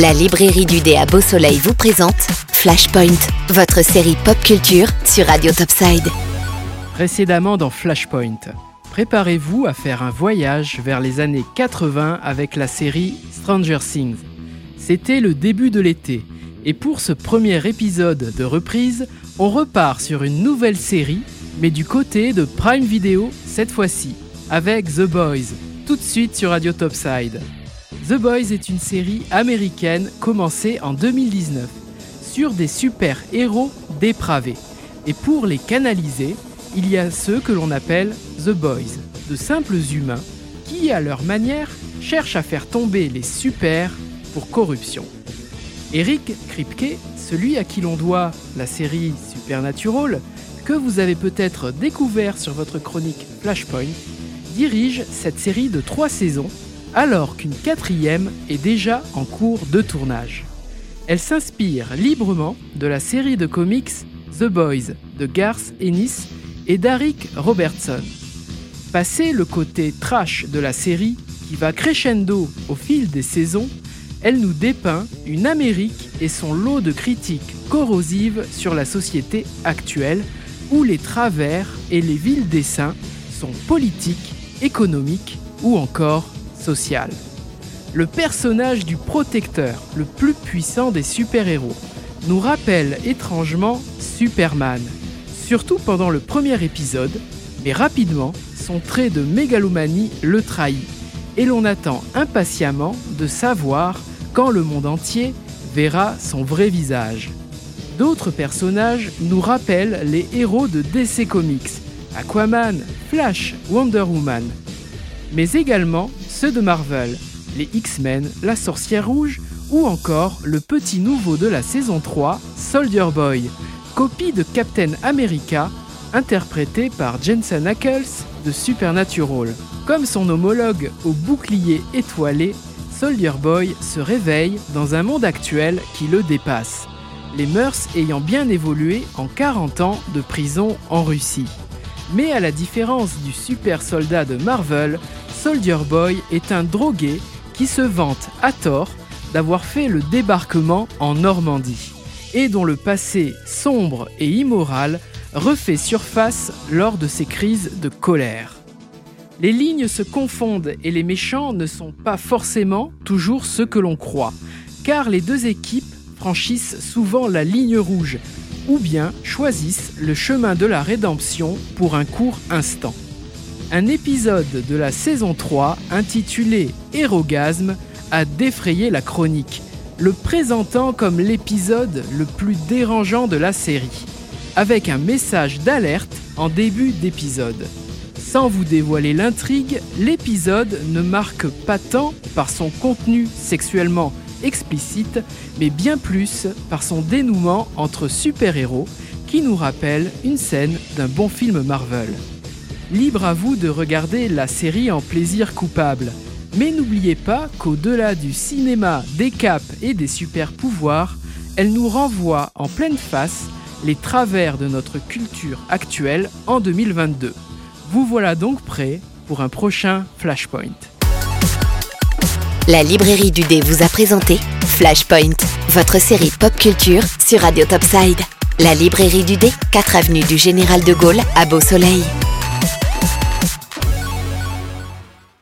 La librairie du dé à Beau Soleil vous présente Flashpoint, votre série pop culture sur Radio Topside. Précédemment dans Flashpoint, préparez-vous à faire un voyage vers les années 80 avec la série Stranger Things. C'était le début de l'été, et pour ce premier épisode de reprise, on repart sur une nouvelle série, mais du côté de Prime Video cette fois-ci, avec The Boys, tout de suite sur Radio Topside. The Boys est une série américaine commencée en 2019 sur des super-héros dépravés. Et pour les canaliser, il y a ceux que l'on appelle The Boys, de simples humains qui, à leur manière, cherchent à faire tomber les super pour corruption. Eric Kripke, celui à qui l'on doit la série Supernatural, que vous avez peut-être découvert sur votre chronique Flashpoint, dirige cette série de trois saisons alors qu'une quatrième est déjà en cours de tournage. Elle s'inspire librement de la série de comics The Boys de Garth Ennis et d'Aric Robertson. Passé le côté trash de la série qui va crescendo au fil des saisons, elle nous dépeint une Amérique et son lot de critiques corrosives sur la société actuelle où les travers et les villes dessins sont politiques, économiques ou encore social. Le personnage du protecteur, le plus puissant des super-héros, nous rappelle étrangement Superman, surtout pendant le premier épisode, mais rapidement, son trait de mégalomanie le trahit, et l'on attend impatiemment de savoir quand le monde entier verra son vrai visage. D'autres personnages nous rappellent les héros de DC Comics, Aquaman, Flash, Wonder Woman, mais également ceux de Marvel, les X-Men, la Sorcière Rouge ou encore le petit nouveau de la saison 3, Soldier Boy, copie de Captain America, interprété par Jensen Ackles de Supernatural. Comme son homologue au bouclier étoilé, Soldier Boy se réveille dans un monde actuel qui le dépasse, les mœurs ayant bien évolué en 40 ans de prison en Russie. Mais à la différence du super soldat de Marvel, Soldier Boy est un drogué qui se vante à tort d'avoir fait le débarquement en Normandie et dont le passé sombre et immoral refait surface lors de ses crises de colère. Les lignes se confondent et les méchants ne sont pas forcément toujours ceux que l'on croit, car les deux équipes franchissent souvent la ligne rouge ou bien choisissent le chemin de la rédemption pour un court instant un épisode de la saison 3 intitulé Hérogasme a défrayé la chronique, le présentant comme l'épisode le plus dérangeant de la série, avec un message d'alerte en début d'épisode. Sans vous dévoiler l'intrigue, l'épisode ne marque pas tant par son contenu sexuellement explicite, mais bien plus par son dénouement entre super-héros qui nous rappelle une scène d'un bon film Marvel. Libre à vous de regarder la série en plaisir coupable. Mais n'oubliez pas qu'au-delà du cinéma, des capes et des super pouvoirs, elle nous renvoie en pleine face les travers de notre culture actuelle en 2022. Vous voilà donc prêts pour un prochain Flashpoint. La librairie du dé vous a présenté Flashpoint, votre série pop culture sur Radio Topside. La librairie du dé, 4 avenue du Général de Gaulle à Beau Soleil.